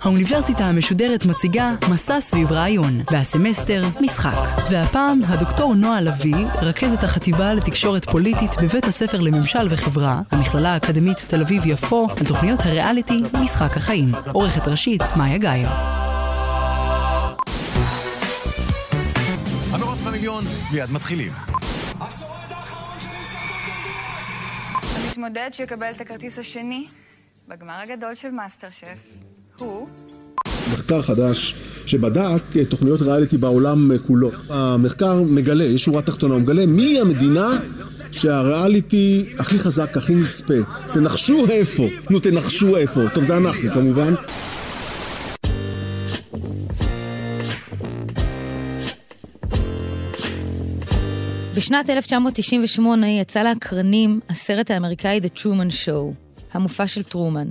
האוניברסיטה המשודרת מציגה מסע סביב רעיון, והסמסטר משחק. והפעם הדוקטור נועה לביא, רכזת החטיבה לתקשורת פוליטית בבית הספר לממשל וחברה, המכללה האקדמית תל אביב-יפו, על תוכניות הריאליטי משחק החיים. עורכת ראשית מאיה גאייר. המרוץ למיליון, מיד מתחילים. המתמודד שיקבל את הכרטיס השני בגמר הגדול של מאסטר שף הוא... מחקר חדש שבדק תוכניות ריאליטי בעולם כולו. המחקר מגלה, יש שורה תחתונה, הוא מגלה מי המדינה שהריאליטי הכי חזק, הכי נצפה. תנחשו איפה. נו, תנחשו איפה. טוב, זה אנחנו כמובן. בשנת 1998 יצא לאקרנים הסרט האמריקאי The Truman Show, המופע של טרומן.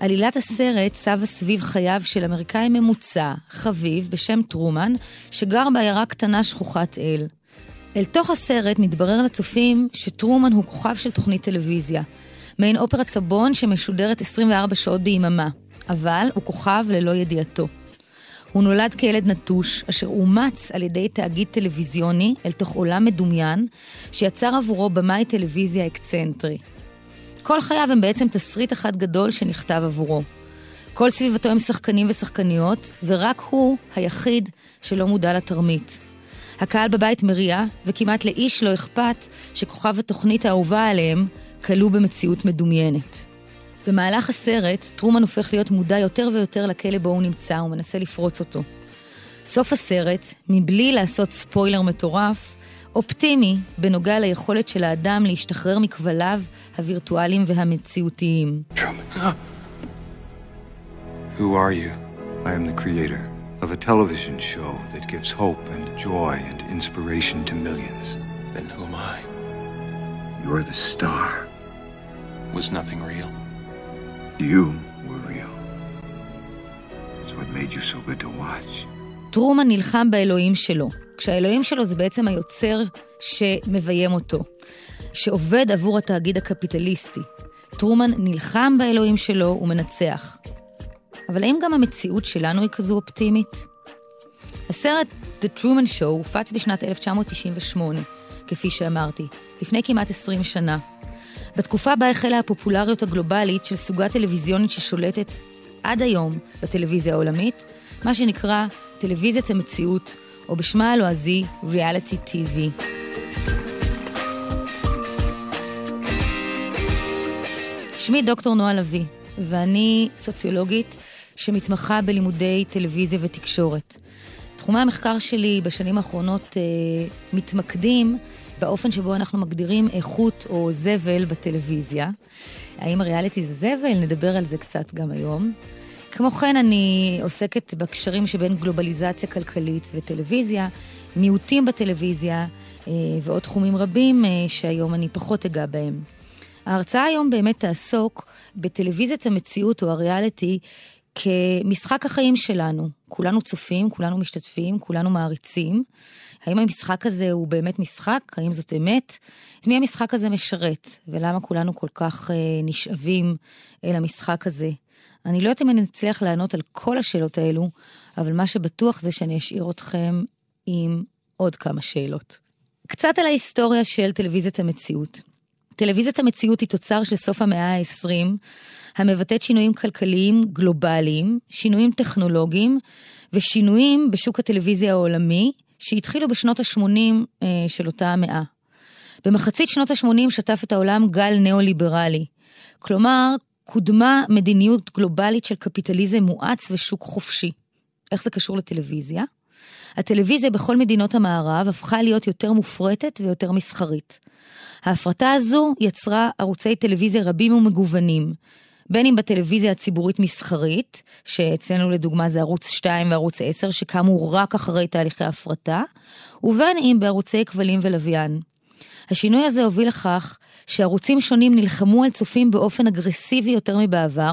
עלילת הסרט סבה סביב חייו של אמריקאי ממוצע, חביב, בשם טרומן, שגר בעיירה קטנה שכוחת אל. אל תוך הסרט מתברר לצופים שטרומן הוא כוכב של תוכנית טלוויזיה, מעין אופרת סבון שמשודרת 24 שעות ביממה, אבל הוא כוכב ללא ידיעתו. הוא נולד כילד נטוש, אשר אומץ על ידי תאגיד טלוויזיוני אל תוך עולם מדומיין, שיצר עבורו במאי טלוויזיה אקצנטרי. כל חייו הם בעצם תסריט אחד גדול שנכתב עבורו. כל סביבתו הם שחקנים ושחקניות, ורק הוא היחיד שלא מודע לתרמית. הקהל בבית מריע, וכמעט לאיש לא אכפת שכוכב התוכנית האהובה עליהם כלוא במציאות מדומיינת. במהלך הסרט, טרומן הופך להיות מודע יותר ויותר לכלא בו הוא נמצא ומנסה לפרוץ אותו. סוף הסרט, מבלי לעשות ספוילר מטורף, אופטימי בנוגע ליכולת של האדם להשתחרר מכבליו הווירטואליים והמציאותיים. Who are you? I am the creator of a television show that gives hope and joy and inspiration to millions. Then who am I? You're the star. Was nothing real? You were real. It's what made you so good to watch. טרומן נלחם באלוהים שלו, כשהאלוהים שלו זה בעצם היוצר שמביים אותו, שעובד עבור התאגיד הקפיטליסטי. טרומן נלחם באלוהים שלו ומנצח. אבל האם גם המציאות שלנו היא כזו אופטימית? הסרט The Truman Show הופץ בשנת 1998, כפי שאמרתי, לפני כמעט 20 שנה. בתקופה בה החלה הפופולריות הגלובלית של סוגה טלוויזיונית ששולטת עד היום בטלוויזיה העולמית, מה שנקרא טלוויזיית המציאות, או בשמה הלועזי ריאליטי TV. שמי דוקטור נועה לביא, ואני סוציולוגית שמתמחה בלימודי טלוויזיה ותקשורת. תחומי המחקר שלי בשנים האחרונות אה, מתמקדים באופן שבו אנחנו מגדירים איכות או זבל בטלוויזיה. האם הריאליטי זה זבל? נדבר על זה קצת גם היום. כמו כן, אני עוסקת בקשרים שבין גלובליזציה כלכלית וטלוויזיה, מיעוטים בטלוויזיה אה, ועוד תחומים רבים אה, שהיום אני פחות אגע בהם. ההרצאה היום באמת תעסוק בטלוויזיית המציאות או הריאליטי כמשחק החיים שלנו. כולנו צופים, כולנו משתתפים, כולנו מעריצים. האם המשחק הזה הוא באמת משחק? האם זאת אמת? את מי המשחק הזה משרת? ולמה כולנו כל כך אה, נשאבים אל המשחק הזה? אני לא יודעת אם אני אצליח לענות על כל השאלות האלו, אבל מה שבטוח זה שאני אשאיר אתכם עם עוד כמה שאלות. קצת על ההיסטוריה של טלוויזיית המציאות. טלוויזיית המציאות היא תוצר של סוף המאה ה-20, המבטאת שינויים כלכליים גלובליים, שינויים טכנולוגיים ושינויים בשוק הטלוויזיה העולמי, שהתחילו בשנות ה-80 אה, של אותה המאה. במחצית שנות ה-80 שטף את העולם גל ניאו-ליברלי. כלומר, קודמה מדיניות גלובלית של קפיטליזם מואץ ושוק חופשי. איך זה קשור לטלוויזיה? הטלוויזיה בכל מדינות המערב הפכה להיות יותר מופרטת ויותר מסחרית. ההפרטה הזו יצרה ערוצי טלוויזיה רבים ומגוונים, בין אם בטלוויזיה הציבורית מסחרית, שאצלנו לדוגמה זה ערוץ 2 וערוץ 10 שקמו רק אחרי תהליכי הפרטה, ובין אם בערוצי כבלים ולוויין. השינוי הזה הוביל לכך שערוצים שונים נלחמו על צופים באופן אגרסיבי יותר מבעבר,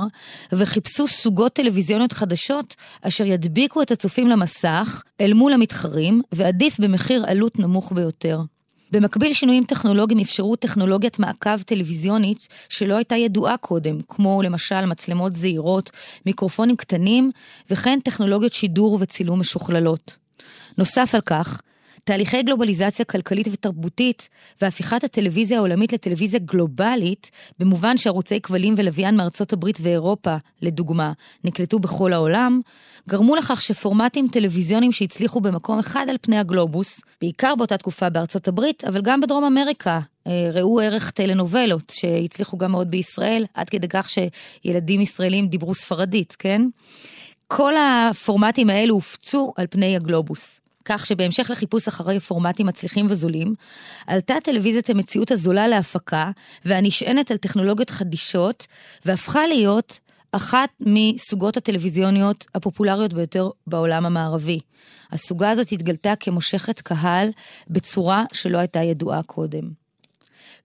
וחיפשו סוגות טלוויזיוניות חדשות אשר ידביקו את הצופים למסך אל מול המתחרים, ועדיף במחיר עלות נמוך ביותר. במקביל, שינויים טכנולוגיים אפשרו טכנולוגיית מעקב טלוויזיונית שלא הייתה ידועה קודם, כמו למשל מצלמות זעירות, מיקרופונים קטנים, וכן טכנולוגיות שידור וצילום משוכללות. נוסף על כך, תהליכי גלובליזציה כלכלית ותרבותית והפיכת הטלוויזיה העולמית לטלוויזיה גלובלית, במובן שערוצי כבלים ולוויין מארצות הברית ואירופה, לדוגמה, נקלטו בכל העולם, גרמו לכך שפורמטים טלוויזיוניים שהצליחו במקום אחד על פני הגלובוס, בעיקר באותה תקופה בארצות הברית, אבל גם בדרום אמריקה, אה, ראו ערך טלנובלות, שהצליחו גם מאוד בישראל, עד כדי כך שילדים ישראלים דיברו ספרדית, כן? כל הפורמטים האלו הופצו על פני הגלובוס. כך שבהמשך לחיפוש אחרי פורמטים מצליחים וזולים, עלתה טלוויזיית המציאות הזולה להפקה והנשענת על טכנולוגיות חדישות, והפכה להיות אחת מסוגות הטלוויזיוניות הפופולריות ביותר בעולם המערבי. הסוגה הזאת התגלתה כמושכת קהל בצורה שלא הייתה ידועה קודם.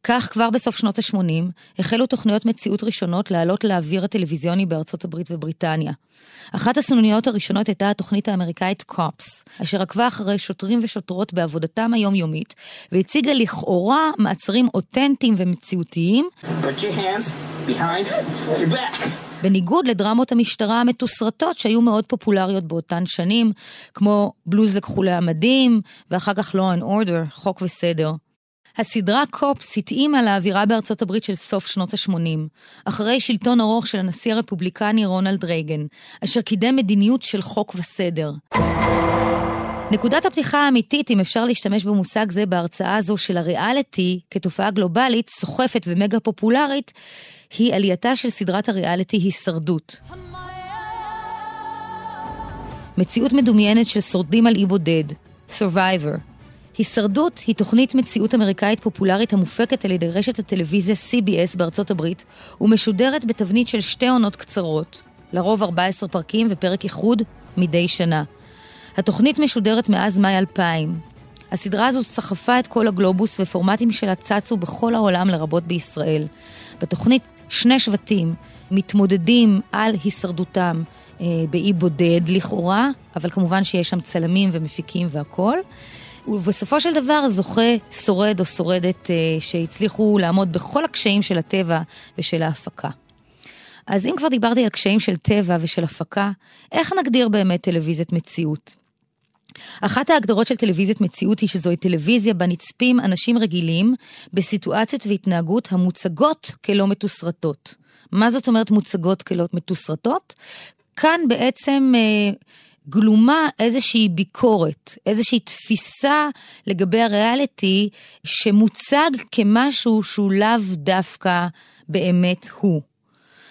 כך כבר בסוף שנות ה-80 החלו תוכניות מציאות ראשונות לעלות לאוויר הטלוויזיוני בארצות הברית ובריטניה. אחת הסנוניות הראשונות הייתה התוכנית האמריקאית קופס, אשר עקבה אחרי שוטרים ושוטרות בעבודתם היומיומית, והציגה לכאורה מעצרים אותנטיים ומציאותיים. בניגוד לדרמות המשטרה המתוסרטות שהיו מאוד פופולריות באותן שנים, כמו בלוז לכחולי המדים, ואחר כך law and order, חוק וסדר. הסדרה קופס התאימה לאווירה בארצות הברית של סוף שנות ה-80, אחרי שלטון ארוך של הנשיא הרפובליקני רונלד רייגן, אשר קידם מדיניות של חוק וסדר. נקודת הפתיחה האמיתית, אם אפשר להשתמש במושג זה בהרצאה הזו של הריאליטי כתופעה גלובלית, סוחפת ומגה פופולרית, היא עלייתה של סדרת הריאליטי הישרדות. מציאות מדומיינת של שורדים על אי בודד, Survivor, הישרדות היא תוכנית מציאות אמריקאית פופולרית המופקת על ידי רשת הטלוויזיה CBS בארצות הברית ומשודרת בתבנית של שתי עונות קצרות, לרוב 14 פרקים ופרק איחוד מדי שנה. התוכנית משודרת מאז מאי 2000. הסדרה הזו סחפה את כל הגלובוס ופורמטים שלה צצו בכל העולם לרבות בישראל. בתוכנית שני שבטים מתמודדים על הישרדותם אה, באי בודד לכאורה, אבל כמובן שיש שם צלמים ומפיקים והכול. ובסופו של דבר זוכה שורד או שורדת אה, שהצליחו לעמוד בכל הקשיים של הטבע ושל ההפקה. אז אם כבר דיברתי על קשיים של טבע ושל הפקה, איך נגדיר באמת טלוויזיית מציאות? אחת ההגדרות של טלוויזיית מציאות היא שזוהי טלוויזיה בה נצפים אנשים רגילים בסיטואציות והתנהגות המוצגות כלא מתוסרטות. מה זאת אומרת מוצגות כלא מתוסרטות? כאן בעצם אה, גלומה איזושהי ביקורת, איזושהי תפיסה לגבי הריאליטי שמוצג כמשהו שהוא לאו דווקא באמת הוא.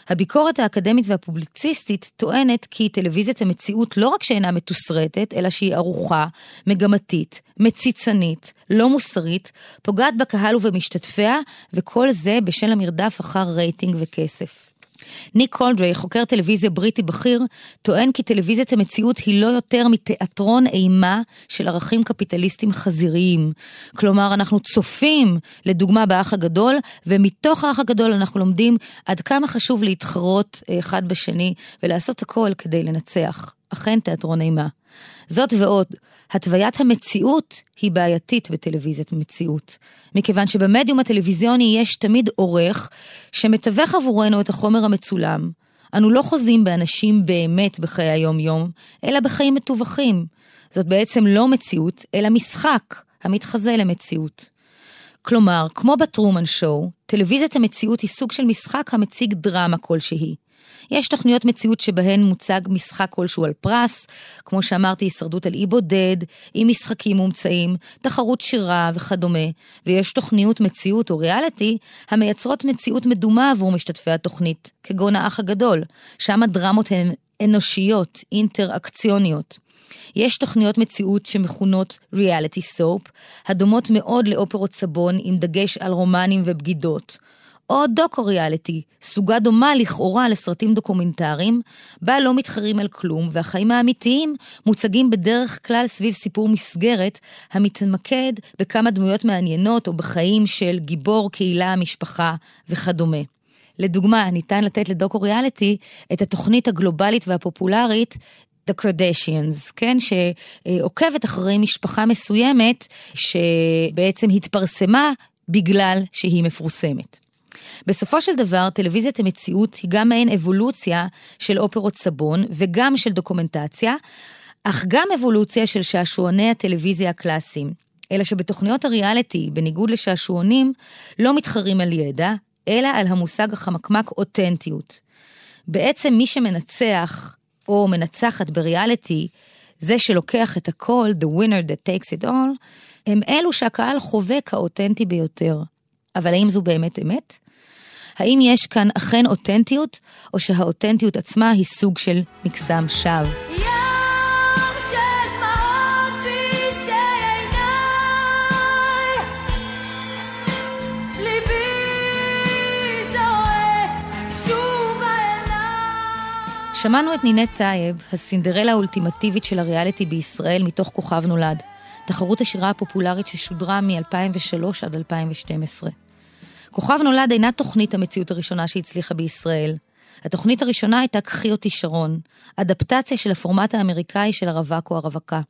הביקורת האקדמית והפובליציסטית טוענת כי טלוויזיית המציאות לא רק שאינה מתוסרטת, אלא שהיא ערוכה, מגמתית, מציצנית, לא מוסרית, פוגעת בקהל ובמשתתפיה, וכל זה בשל המרדף אחר רייטינג וכסף. ניק קולדרי, חוקר טלוויזיה בריטי בכיר, טוען כי טלוויזיית המציאות היא לא יותר מתיאטרון אימה של ערכים קפיטליסטיים חזיריים. כלומר, אנחנו צופים, לדוגמה, באח הגדול, ומתוך האח הגדול אנחנו לומדים עד כמה חשוב להתחרות אה, אחד בשני ולעשות הכל כדי לנצח. אכן תיאטרון אימה. זאת ועוד, התוויית המציאות היא בעייתית בטלוויזיית מציאות, מכיוון שבמדיום הטלוויזיוני יש תמיד עורך שמתווך עבורנו את החומר המצולם. אנו לא חוזים באנשים באמת בחיי היום-יום, אלא בחיים מתווכים. זאת בעצם לא מציאות, אלא משחק המתחזה למציאות. כלומר, כמו בטרומן שואו, טלוויזיית המציאות היא סוג של משחק המציג דרמה כלשהי. יש תוכניות מציאות שבהן מוצג משחק כלשהו על פרס, כמו שאמרתי, הישרדות על אי בודד, עם משחקים מומצאים, תחרות שירה וכדומה, ויש תוכניות מציאות או ריאליטי המייצרות מציאות מדומה עבור משתתפי התוכנית, כגון האח הגדול, שם הדרמות הן אנושיות, אינטראקציוניות. יש תוכניות מציאות שמכונות ריאליטי סופ, הדומות מאוד לאופרות סבון עם דגש על רומנים ובגידות, או דוקו-ריאליטי, סוגה דומה לכאורה לסרטים דוקומנטריים, בה לא מתחרים על כלום, והחיים האמיתיים מוצגים בדרך כלל סביב סיפור מסגרת, המתמקד בכמה דמויות מעניינות או בחיים של גיבור, קהילה, משפחה וכדומה. לדוגמה, ניתן לתת לדוקו-ריאליטי את התוכנית הגלובלית והפופולרית The Kardashians, כן? שעוקבת אחרי משפחה מסוימת שבעצם התפרסמה בגלל שהיא מפורסמת. בסופו של דבר, טלוויזיית המציאות היא גם מעין אבולוציה של אופרות סבון וגם של דוקומנטציה, אך גם אבולוציה של שעשועוני הטלוויזיה הקלאסיים. אלא שבתוכניות הריאליטי, בניגוד לשעשועונים, לא מתחרים על ידע, אלא על המושג החמקמק אותנטיות. בעצם מי שמנצח או מנצחת בריאליטי, זה שלוקח את הכל, the winner that takes it all, הם אלו שהקהל חווה כאותנטי ביותר. אבל האם זו באמת אמת? האם יש כאן אכן אותנטיות, או שהאותנטיות עצמה היא סוג של מקסם שווא? שמענו את נינט טייב, הסינדרלה האולטימטיבית של הריאליטי בישראל מתוך כוכב נולד, תחרות השירה הפופולרית ששודרה מ-2003 עד 2012. כוכב נולד אינה תוכנית המציאות הראשונה שהצליחה בישראל. התוכנית הראשונה הייתה "קחי אותי שרון", אדפטציה של הפורמט האמריקאי של הרווק או הרווקה.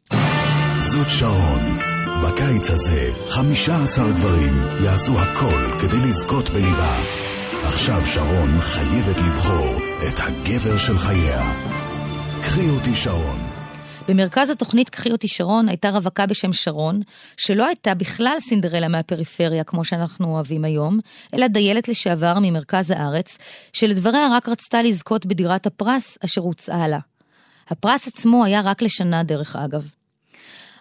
זאת שרון. בקיץ הזה, 15 גברים יעשו הכל כדי לזכות בליבה. עכשיו שרון חייבת לבחור את הגבר של חייה. קחי אותי שרון. במרכז התוכנית קחי אותי שרון הייתה רווקה בשם שרון, שלא הייתה בכלל סינדרלה מהפריפריה כמו שאנחנו אוהבים היום, אלא דיילת לשעבר ממרכז הארץ, שלדבריה רק רצתה לזכות בדירת הפרס אשר הוצעה לה. הפרס עצמו היה רק לשנה דרך אגב.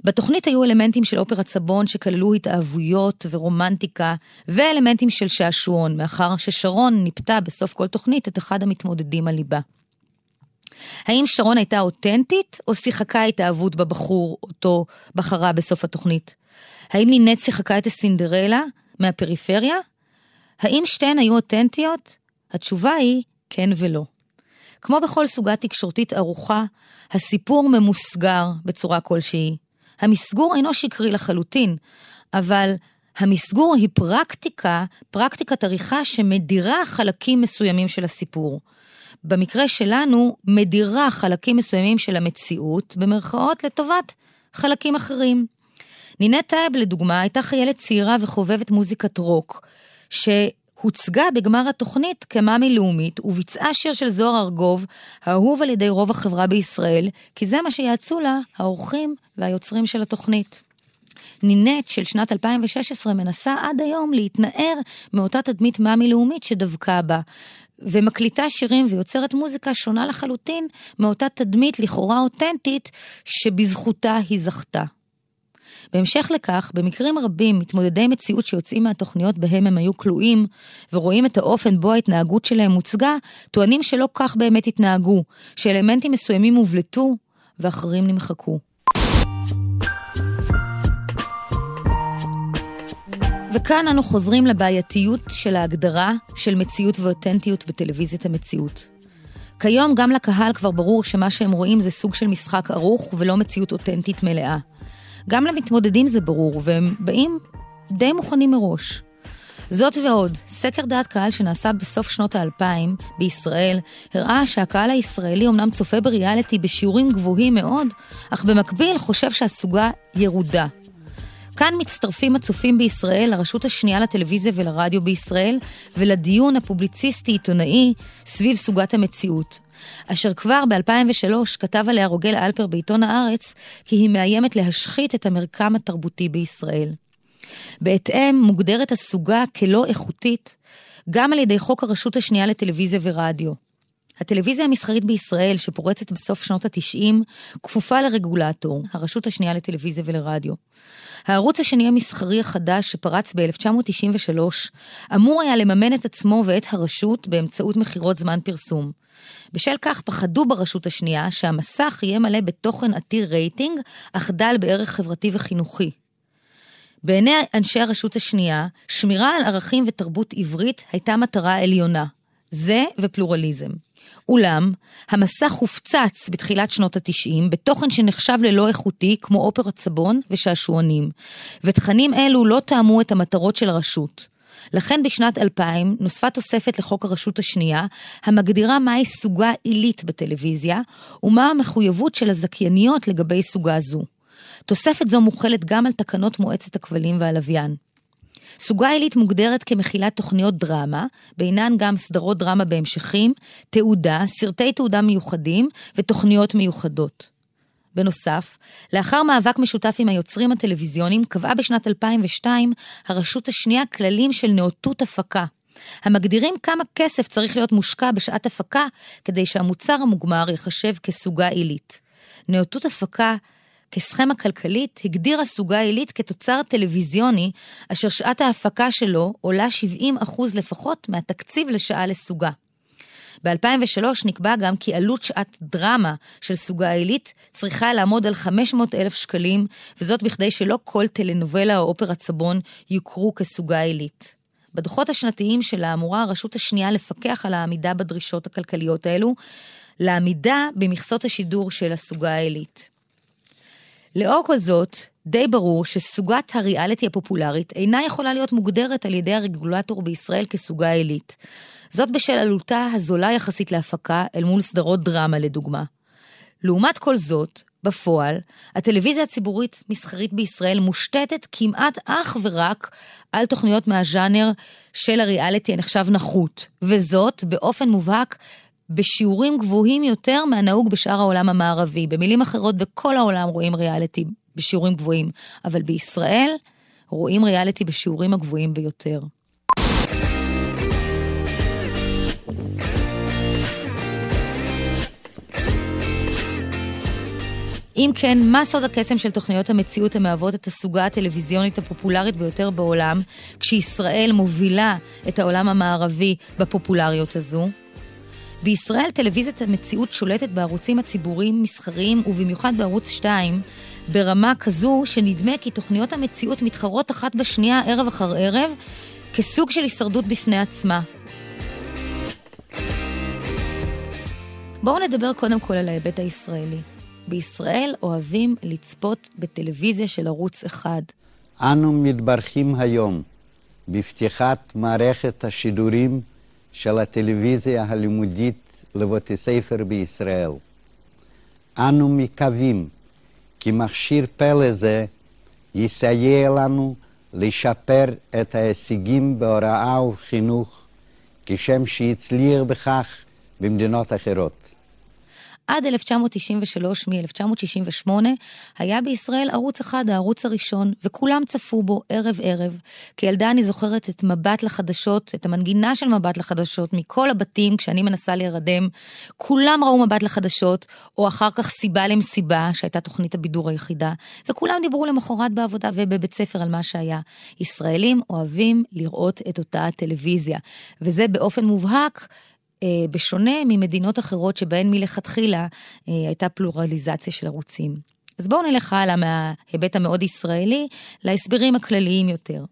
בתוכנית היו אלמנטים של אופרת סבון שכללו התאהבויות ורומנטיקה, ואלמנטים של שעשועון, מאחר ששרון ניפתה בסוף כל תוכנית את אחד המתמודדים על ליבה. האם שרון הייתה אותנטית, או שיחקה התאהבות בבחור אותו בחרה בסוף התוכנית? האם נינת שיחקה את הסינדרלה מהפריפריה? האם שתיהן היו אותנטיות? התשובה היא כן ולא. כמו בכל סוגה תקשורתית ארוכה, הסיפור ממוסגר בצורה כלשהי. המסגור אינו שקרי לחלוטין, אבל המסגור היא פרקטיקה, פרקטיקת עריכה שמדירה חלקים מסוימים של הסיפור. במקרה שלנו, מדירה חלקים מסוימים של המציאות, במרכאות, לטובת חלקים אחרים. נינט טייב, לדוגמה, הייתה חיילת צעירה וחובבת מוזיקת רוק, שהוצגה בגמר התוכנית כמאמי לאומית, וביצעה שיר של זוהר ארגוב, האהוב על ידי רוב החברה בישראל, כי זה מה שיעצו לה האורחים והיוצרים של התוכנית. נינט של שנת 2016 מנסה עד היום להתנער מאותה תדמית מאמי לאומית שדבקה בה, ומקליטה שירים ויוצרת מוזיקה שונה לחלוטין מאותה תדמית לכאורה אותנטית שבזכותה היא זכתה. בהמשך לכך, במקרים רבים, מתמודדי מציאות שיוצאים מהתוכניות בהם הם היו כלואים, ורואים את האופן בו ההתנהגות שלהם מוצגה, טוענים שלא כך באמת התנהגו, שאלמנטים מסוימים הובלטו ואחרים נמחקו. וכאן אנו חוזרים לבעייתיות של ההגדרה של מציאות ואותנטיות בטלוויזיית המציאות. כיום גם לקהל כבר ברור שמה שהם רואים זה סוג של משחק ארוך ולא מציאות אותנטית מלאה. גם למתמודדים זה ברור, והם באים די מוכנים מראש. זאת ועוד, סקר דעת קהל שנעשה בסוף שנות האלפיים בישראל, הראה שהקהל הישראלי אמנם צופה בריאליטי בשיעורים גבוהים מאוד, אך במקביל חושב שהסוגה ירודה. כאן מצטרפים הצופים בישראל לרשות השנייה לטלוויזיה ולרדיו בישראל ולדיון הפובליציסטי-עיתונאי סביב סוגת המציאות, אשר כבר ב-2003 כתב עליה רוגל אלפר בעיתון הארץ כי היא מאיימת להשחית את המרקם התרבותי בישראל. בהתאם מוגדרת הסוגה כלא איכותית גם על ידי חוק הרשות השנייה לטלוויזיה ורדיו. הטלוויזיה המסחרית בישראל, שפורצת בסוף שנות ה-90, כפופה לרגולטור, הרשות השנייה לטלוויזיה ולרדיו. הערוץ השני המסחרי החדש, שפרץ ב-1993, אמור היה לממן את עצמו ואת הרשות באמצעות מכירות זמן פרסום. בשל כך פחדו ברשות השנייה שהמסך יהיה מלא בתוכן עתיר רייטינג, אך דל בערך חברתי וחינוכי. בעיני אנשי הרשות השנייה, שמירה על ערכים ותרבות עברית הייתה מטרה עליונה. זה ופלורליזם. אולם, המסך הופצץ בתחילת שנות התשעים בתוכן שנחשב ללא איכותי כמו אופרת סבון ושעשועונים, ותכנים אלו לא תאמו את המטרות של הרשות. לכן בשנת 2000 נוספה תוספת לחוק הרשות השנייה, המגדירה מהי סוגה עילית בטלוויזיה, ומה המחויבות של הזכייניות לגבי סוגה זו. תוספת זו מוחלת גם על תקנות מועצת הכבלים והלוויין. סוגה עילית מוגדרת כמכילת תוכניות דרמה, בעינן גם סדרות דרמה בהמשכים, תעודה, סרטי תעודה מיוחדים ותוכניות מיוחדות. בנוסף, לאחר מאבק משותף עם היוצרים הטלוויזיוניים, קבעה בשנת 2002 הרשות השנייה כללים של נאותות הפקה, המגדירים כמה כסף צריך להיות מושקע בשעת הפקה כדי שהמוצר המוגמר ייחשב כסוגה עילית. נאותות הפקה כסכמה כלכלית הגדירה סוגה עילית כתוצר טלוויזיוני, אשר שעת ההפקה שלו עולה 70% לפחות מהתקציב לשעה לסוגה. ב-2003 נקבע גם כי עלות שעת דרמה של סוגה עילית צריכה לעמוד על 500 אלף שקלים, וזאת בכדי שלא כל טלנובלה או אופרת סבון יוכרו כסוגה עילית. בדוחות השנתיים שלה אמורה הרשות השנייה לפקח על העמידה בדרישות הכלכליות האלו, לעמידה במכסות השידור של הסוגה העילית. לאור כל זאת, די ברור שסוגת הריאליטי הפופולרית אינה יכולה להיות מוגדרת על ידי הרגולטור בישראל כסוגה עילית. זאת בשל עלותה הזולה יחסית להפקה אל מול סדרות דרמה לדוגמה. לעומת כל זאת, בפועל, הטלוויזיה הציבורית מסחרית בישראל מושתתת כמעט אך ורק על תוכניות מהז'אנר של הריאליטי הנחשב נחות, וזאת באופן מובהק בשיעורים גבוהים יותר מהנהוג בשאר העולם המערבי. במילים אחרות, בכל העולם רואים ריאליטי בשיעורים גבוהים, אבל בישראל רואים ריאליטי בשיעורים הגבוהים ביותר. אם כן, מה סוד הקסם של תוכניות המציאות המהוות את הסוגה הטלוויזיונית הפופולרית ביותר בעולם, כשישראל מובילה את העולם המערבי בפופולריות הזו? בישראל טלוויזיית המציאות שולטת בערוצים הציבוריים מסחריים ובמיוחד בערוץ 2 ברמה כזו שנדמה כי תוכניות המציאות מתחרות אחת בשנייה ערב אחר ערב כסוג של הישרדות בפני עצמה. בואו נדבר קודם כל על ההיבט הישראלי. בישראל אוהבים לצפות בטלוויזיה של ערוץ אחד. אנו מתברכים היום בפתיחת מערכת השידורים של הטלוויזיה הלימודית לבתי ספר בישראל. אנו מקווים כי מכשיר פלא זה יסייע לנו לשפר את ההישגים בהוראה ובחינוך, כשם שהצליח בכך במדינות אחרות. עד 1993, מ-1968, היה בישראל ערוץ אחד, הערוץ הראשון, וכולם צפו בו ערב-ערב. כילדה אני זוכרת את מבט לחדשות, את המנגינה של מבט לחדשות, מכל הבתים, כשאני מנסה להירדם, כולם ראו מבט לחדשות, או אחר כך סיבה למסיבה, שהייתה תוכנית הבידור היחידה, וכולם דיברו למחרת בעבודה ובבית ספר על מה שהיה. ישראלים אוהבים לראות את אותה טלוויזיה, וזה באופן מובהק בשונה ממדינות אחרות שבהן מלכתחילה אה, הייתה פלורליזציה של ערוצים. אז בואו נלך הלאה מההיבט המאוד ישראלי להסברים הכלליים יותר.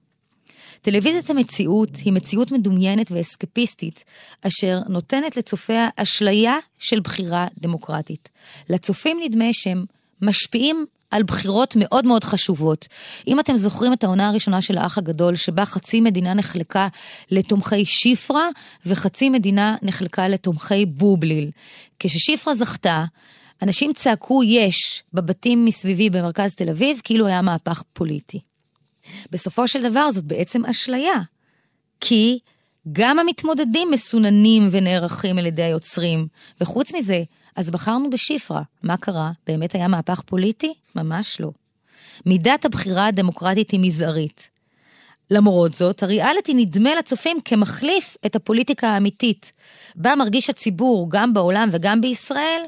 טלוויזיית המציאות היא מציאות מדומיינת ואסקפיסטית, אשר נותנת לצופיה אשליה של בחירה דמוקרטית. לצופים נדמה שהם משפיעים על בחירות מאוד מאוד חשובות. אם אתם זוכרים את העונה הראשונה של האח הגדול, שבה חצי מדינה נחלקה לתומכי שיפרה, וחצי מדינה נחלקה לתומכי בובליל. כששיפרה זכתה, אנשים צעקו יש בבתים מסביבי במרכז תל אביב, כאילו היה מהפך פוליטי. בסופו של דבר זאת בעצם אשליה, כי גם המתמודדים מסוננים ונערכים על ידי היוצרים, וחוץ מזה, אז בחרנו בשפרה. מה קרה? באמת היה מהפך פוליטי? ממש לא. מידת הבחירה הדמוקרטית היא מזערית. למרות זאת, הריאליטי נדמה לצופים כמחליף את הפוליטיקה האמיתית, בה מרגיש הציבור, גם בעולם וגם בישראל,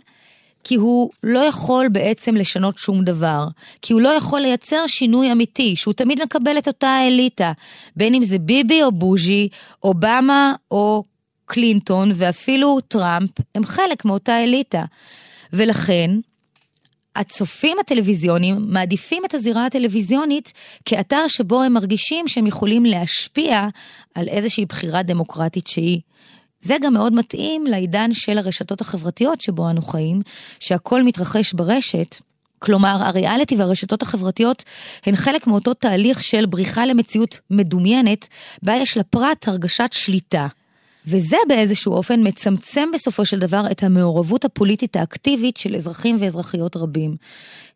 כי הוא לא יכול בעצם לשנות שום דבר, כי הוא לא יכול לייצר שינוי אמיתי, שהוא תמיד מקבל את אותה האליטה, בין אם זה ביבי או בוז'י, אובמה או קלינטון ואפילו טראמפ הם חלק מאותה אליטה. ולכן, הצופים הטלוויזיוניים מעדיפים את הזירה הטלוויזיונית כאתר שבו הם מרגישים שהם יכולים להשפיע על איזושהי בחירה דמוקרטית שהיא. זה גם מאוד מתאים לעידן של הרשתות החברתיות שבו אנו חיים, שהכל מתרחש ברשת. כלומר, הריאליטי והרשתות החברתיות הן חלק מאותו תהליך של בריחה למציאות מדומיינת, בה יש לפרט הרגשת שליטה. וזה באיזשהו אופן מצמצם בסופו של דבר את המעורבות הפוליטית האקטיבית של אזרחים ואזרחיות רבים.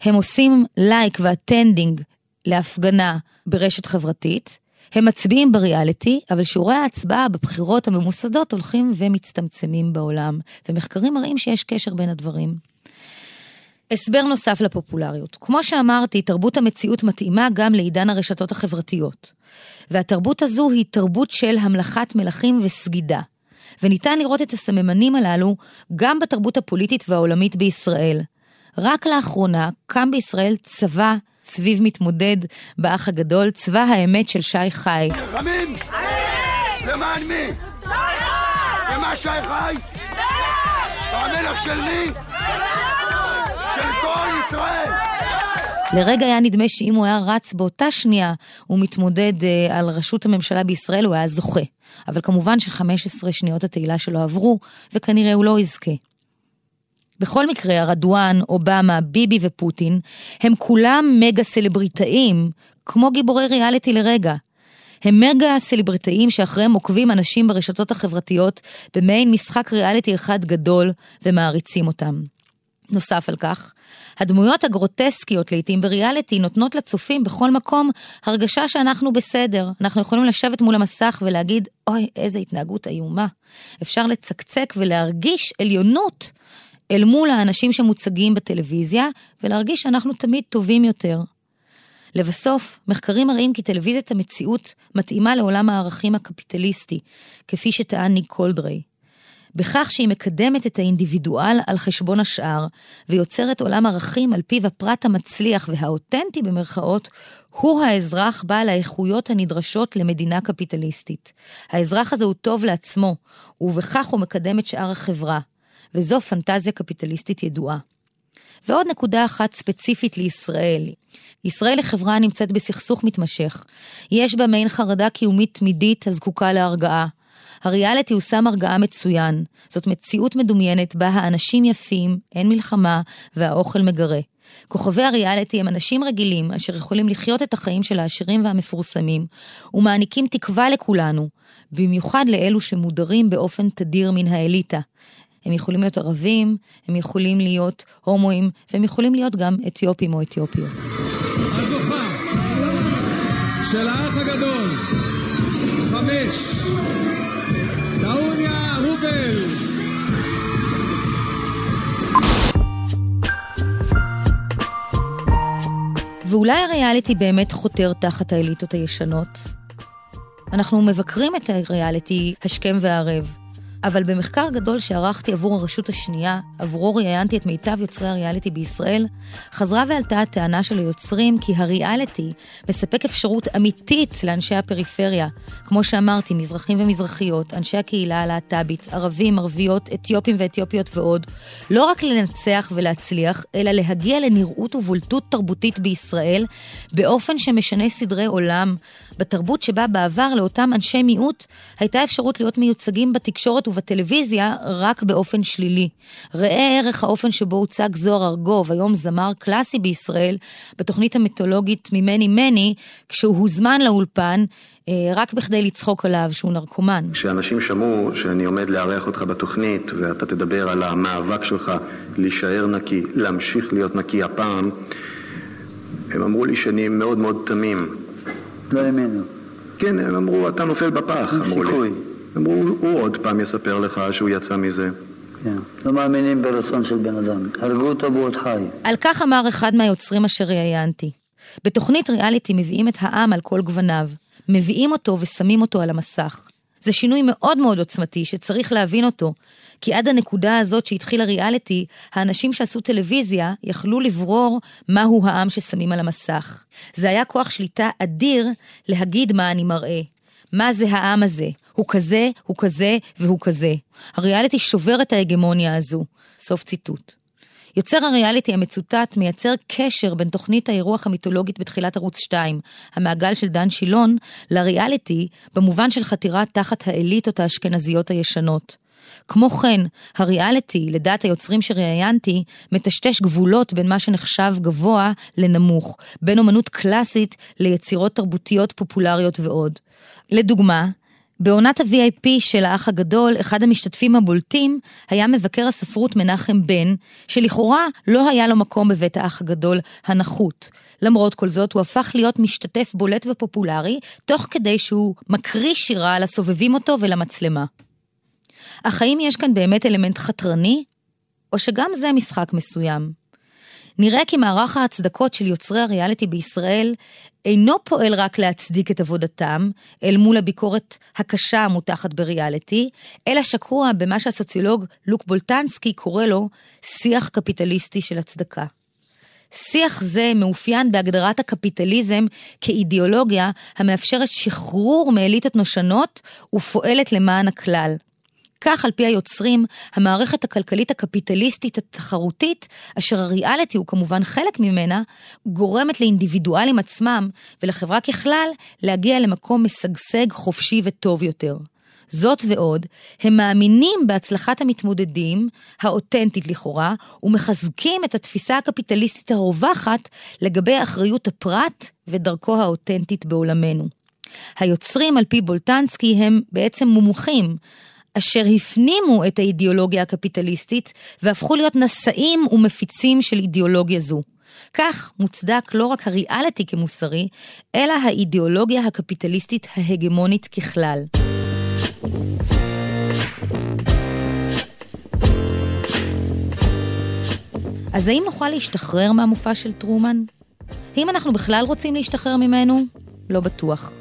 הם עושים לייק ו attending להפגנה ברשת חברתית, הם מצביעים בריאליטי, אבל שיעורי ההצבעה בבחירות הממוסדות הולכים ומצטמצמים בעולם, ומחקרים מראים שיש קשר בין הדברים. הסבר נוסף לפופולריות. כמו שאמרתי, תרבות המציאות מתאימה גם לעידן הרשתות החברתיות. והתרבות הזו היא תרבות של המלכת מלכים וסגידה. וניתן לראות את הסממנים הללו גם בתרבות הפוליטית והעולמית בישראל. רק לאחרונה קם בישראל צבא סביב מתמודד באח הגדול, צבא האמת של שי חי. נלחמים! למען מי? שי חי! ומה שי חי? מלך! המלך של מי? של כל ישראל! לרגע היה נדמה שאם הוא היה רץ באותה שנייה ומתמודד אה, על ראשות הממשלה בישראל, הוא היה זוכה. אבל כמובן ש-15 שניות התהילה שלו עברו, וכנראה הוא לא יזכה. בכל מקרה, ארדואן, אובמה, ביבי ופוטין, הם כולם מגה סלבריטאים, כמו גיבורי ריאליטי לרגע. הם מגה סלבריטאים שאחריהם עוקבים אנשים ברשתות החברתיות במעין משחק ריאליטי אחד גדול ומעריצים אותם. נוסף על כך, הדמויות הגרוטסקיות לעיתים בריאליטי נותנות לצופים בכל מקום הרגשה שאנחנו בסדר. אנחנו יכולים לשבת מול המסך ולהגיד, אוי, איזה התנהגות איומה. אפשר לצקצק ולהרגיש עליונות אל מול האנשים שמוצגים בטלוויזיה, ולהרגיש שאנחנו תמיד טובים יותר. לבסוף, מחקרים מראים כי טלוויזיית המציאות מתאימה לעולם הערכים הקפיטליסטי, כפי שטען ניק קולדריי. בכך שהיא מקדמת את האינדיבידואל על חשבון השאר, ויוצרת עולם ערכים על פיו הפרט המצליח והאותנטי במרכאות, הוא האזרח בעל האיכויות הנדרשות למדינה קפיטליסטית. האזרח הזה הוא טוב לעצמו, ובכך הוא מקדם את שאר החברה. וזו פנטזיה קפיטליסטית ידועה. ועוד נקודה אחת ספציפית לישראל. ישראל היא חברה הנמצאת בסכסוך מתמשך. יש בה מעין חרדה קיומית תמידית הזקוקה להרגעה. הריאליטי הוא סם הרגעה מצוין. זאת מציאות מדומיינת בה האנשים יפים, אין מלחמה, והאוכל מגרה. כוכבי הריאליטי הם אנשים רגילים אשר יכולים לחיות את החיים של העשירים והמפורסמים, ומעניקים תקווה לכולנו, במיוחד לאלו שמודרים באופן תדיר מן האליטה. הם יכולים להיות ערבים, הם יכולים להיות הומואים, והם יכולים להיות גם אתיופים או אתיופיות. הזוכה של האח הגדול, חמש, ואולי הריאליטי באמת חותר תחת האליטות הישנות? אנחנו מבקרים את הריאליטי השכם והערב. אבל במחקר גדול שערכתי עבור הרשות השנייה, עבורו ראיינתי את מיטב יוצרי הריאליטי בישראל, חזרה ועלתה הטענה של היוצרים כי הריאליטי מספק אפשרות אמיתית לאנשי הפריפריה, כמו שאמרתי, מזרחים ומזרחיות, אנשי הקהילה הלהט"בית, ערבים, ערביות, אתיופים ואתיופיות ועוד, לא רק לנצח ולהצליח, אלא להגיע לנראות ובולטות תרבותית בישראל, באופן שמשנה סדרי עולם, בתרבות שבה בעבר לאותם אנשי מיעוט הייתה אפשרות להיות מיוצגים בתקשורת ובטלוויזיה רק באופן שלילי. ראה ערך האופן שבו הוצג זוהר ארגוב, היום זמר קלאסי בישראל, בתוכנית המיתולוגית ממני מני, כשהוא הוזמן לאולפן אה, רק בכדי לצחוק עליו שהוא נרקומן. כשאנשים שמעו שאני עומד לארח אותך בתוכנית ואתה תדבר על המאבק שלך להישאר נקי, להמשיך להיות נקי הפעם, הם אמרו לי שאני מאוד מאוד תמים. לא האמינו. כן, הם אמרו, אתה נופל בפח, אמרו לי. אמרו, הוא עוד פעם יספר לך שהוא יצא מזה. כן. לא מאמינים ברצון של בן אדם. הרגו אותו בעוד חי. על כך אמר אחד מהיוצרים אשר ראיינתי. בתוכנית ריאליטי מביאים את העם על כל גווניו. מביאים אותו ושמים אותו על המסך. זה שינוי מאוד מאוד עוצמתי שצריך להבין אותו, כי עד הנקודה הזאת שהתחיל הריאליטי, האנשים שעשו טלוויזיה יכלו לברור מהו העם ששמים על המסך. זה היה כוח שליטה אדיר להגיד מה אני מראה. מה זה העם הזה? הוא כזה, הוא כזה והוא כזה. הריאליטי שובר את ההגמוניה הזו. סוף ציטוט. יוצר הריאליטי המצוטט מייצר קשר בין תוכנית האירוח המיתולוגית בתחילת ערוץ 2, המעגל של דן שילון, לריאליטי, במובן של חתירה תחת האליטות האשכנזיות הישנות. כמו כן, הריאליטי, לדעת היוצרים שראיינתי, מטשטש גבולות בין מה שנחשב גבוה לנמוך, בין אומנות קלאסית ליצירות תרבותיות פופולריות ועוד. לדוגמה, בעונת ה-VIP של האח הגדול, אחד המשתתפים הבולטים היה מבקר הספרות מנחם בן, שלכאורה לא היה לו מקום בבית האח הגדול הנחות. למרות כל זאת, הוא הפך להיות משתתף בולט ופופולרי, תוך כדי שהוא מקריא שירה לסובבים אותו ולמצלמה. אך האם יש כאן באמת אלמנט חתרני, או שגם זה משחק מסוים? נראה כי מערך ההצדקות של יוצרי הריאליטי בישראל אינו פועל רק להצדיק את עבודתם, אל מול הביקורת הקשה המותחת בריאליטי, אלא שקוע במה שהסוציולוג לוק בולטנסקי קורא לו שיח קפיטליסטי של הצדקה. שיח זה מאופיין בהגדרת הקפיטליזם כאידיאולוגיה המאפשרת שחרור מאליטות נושנות ופועלת למען הכלל. כך, על פי היוצרים, המערכת הכלכלית הקפיטליסטית התחרותית, אשר הריאליטי הוא כמובן חלק ממנה, גורמת לאינדיבידואלים עצמם ולחברה ככלל להגיע למקום משגשג, חופשי וטוב יותר. זאת ועוד, הם מאמינים בהצלחת המתמודדים, האותנטית לכאורה, ומחזקים את התפיסה הקפיטליסטית הרווחת לגבי אחריות הפרט ודרכו האותנטית בעולמנו. היוצרים, על פי בולטנסקי, הם בעצם מומחים אשר הפנימו את האידיאולוגיה הקפיטליסטית והפכו להיות נשאים ומפיצים של אידיאולוגיה זו. כך מוצדק לא רק הריאליטי כמוסרי, אלא האידיאולוגיה הקפיטליסטית ההגמונית ככלל. אז האם נוכל להשתחרר מהמופע של טרומן? האם אנחנו בכלל רוצים להשתחרר ממנו? לא בטוח.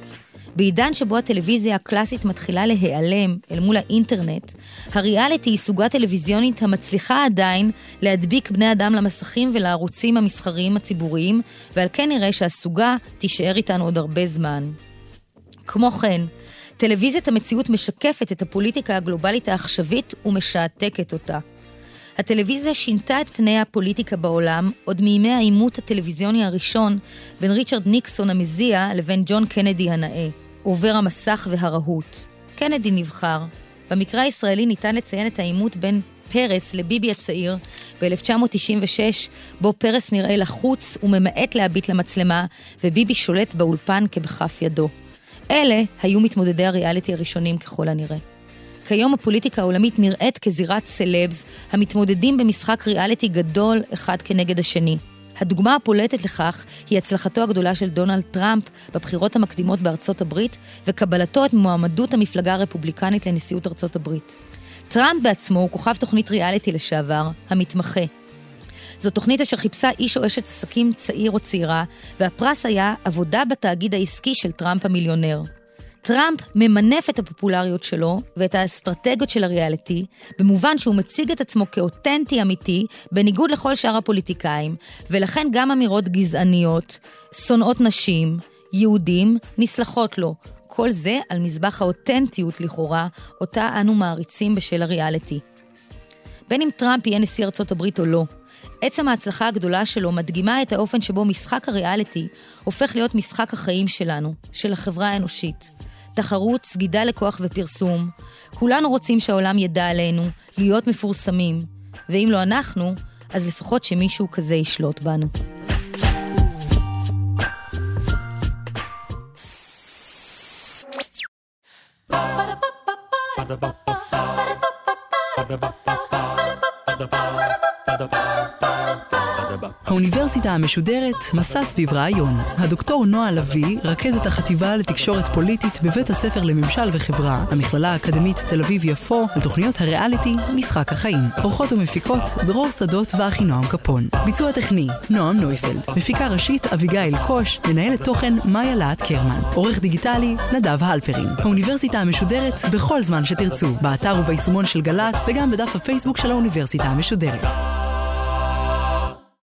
בעידן שבו הטלוויזיה הקלאסית מתחילה להיעלם אל מול האינטרנט, הריאליטי היא סוגה טלוויזיונית המצליחה עדיין להדביק בני אדם למסכים ולערוצים המסחריים הציבוריים, ועל כן נראה שהסוגה תישאר איתנו עוד הרבה זמן. כמו כן, טלוויזיית המציאות משקפת את הפוליטיקה הגלובלית העכשווית ומשעתקת אותה. הטלוויזיה שינתה את פני הפוליטיקה בעולם עוד מימי העימות הטלוויזיוני הראשון בין ריצ'רד ניקסון המזיע לבין ג'ון קנדי הנאה. עובר המסך והרהוט. קנדי נבחר. במקרה הישראלי ניתן לציין את העימות בין פרס לביבי הצעיר ב-1996, בו פרס נראה לחוץ וממעט להביט למצלמה, וביבי שולט באולפן כבכף ידו. אלה היו מתמודדי הריאליטי הראשונים ככל הנראה. כיום הפוליטיקה העולמית נראית כזירת סלבס המתמודדים במשחק ריאליטי גדול אחד כנגד השני. הדוגמה הפולטת לכך היא הצלחתו הגדולה של דונלד טראמפ בבחירות המקדימות בארצות הברית וקבלתו את מועמדות המפלגה הרפובליקנית לנשיאות ארצות הברית. טראמפ בעצמו הוא כוכב תוכנית ריאליטי לשעבר, המתמחה. זו תוכנית אשר חיפשה איש או אשת עסקים צעיר או צעירה, והפרס היה עבודה בתאגיד העסקי של טראמפ המיליונר. טראמפ ממנף את הפופולריות שלו ואת האסטרטגיות של הריאליטי, במובן שהוא מציג את עצמו כאותנטי אמיתי, בניגוד לכל שאר הפוליטיקאים, ולכן גם אמירות גזעניות, שונאות נשים, יהודים, נסלחות לו. כל זה על מזבח האותנטיות לכאורה, אותה אנו מעריצים בשל הריאליטי. בין אם טראמפ יהיה נשיא ארצות הברית או לא, עצם ההצלחה הגדולה שלו מדגימה את האופן שבו משחק הריאליטי הופך להיות משחק החיים שלנו, של החברה האנושית. תחרות, סגידה לכוח ופרסום. כולנו רוצים שהעולם ידע עלינו, להיות מפורסמים, ואם לא אנחנו, אז לפחות שמישהו כזה ישלוט בנו. Ba-da-ba-ba-ba Ba-da-ba-ba. האוניברסיטה המשודרת, מסע סביב רעיון. הדוקטור נועה לביא, רכזת החטיבה לתקשורת פוליטית בבית הספר לממשל וחברה, המכללה האקדמית תל אביב-יפו, על תוכניות הריאליטי משחק החיים. עורכות ומפיקות דרור שדות ואחינועם קפון. ביצוע טכני, נועם נויפלד. מפיקה ראשית אביגיל קוש, מנהלת תוכן מאיה להט קרמן. עורך דיגיטלי נדב הלפרין. האוניברסיטה המשודרת בכל זמן שתרצו, באתר וביישומון של גל"צ וגם בדף הפייסבוק של האוניברסיטה המשודרת.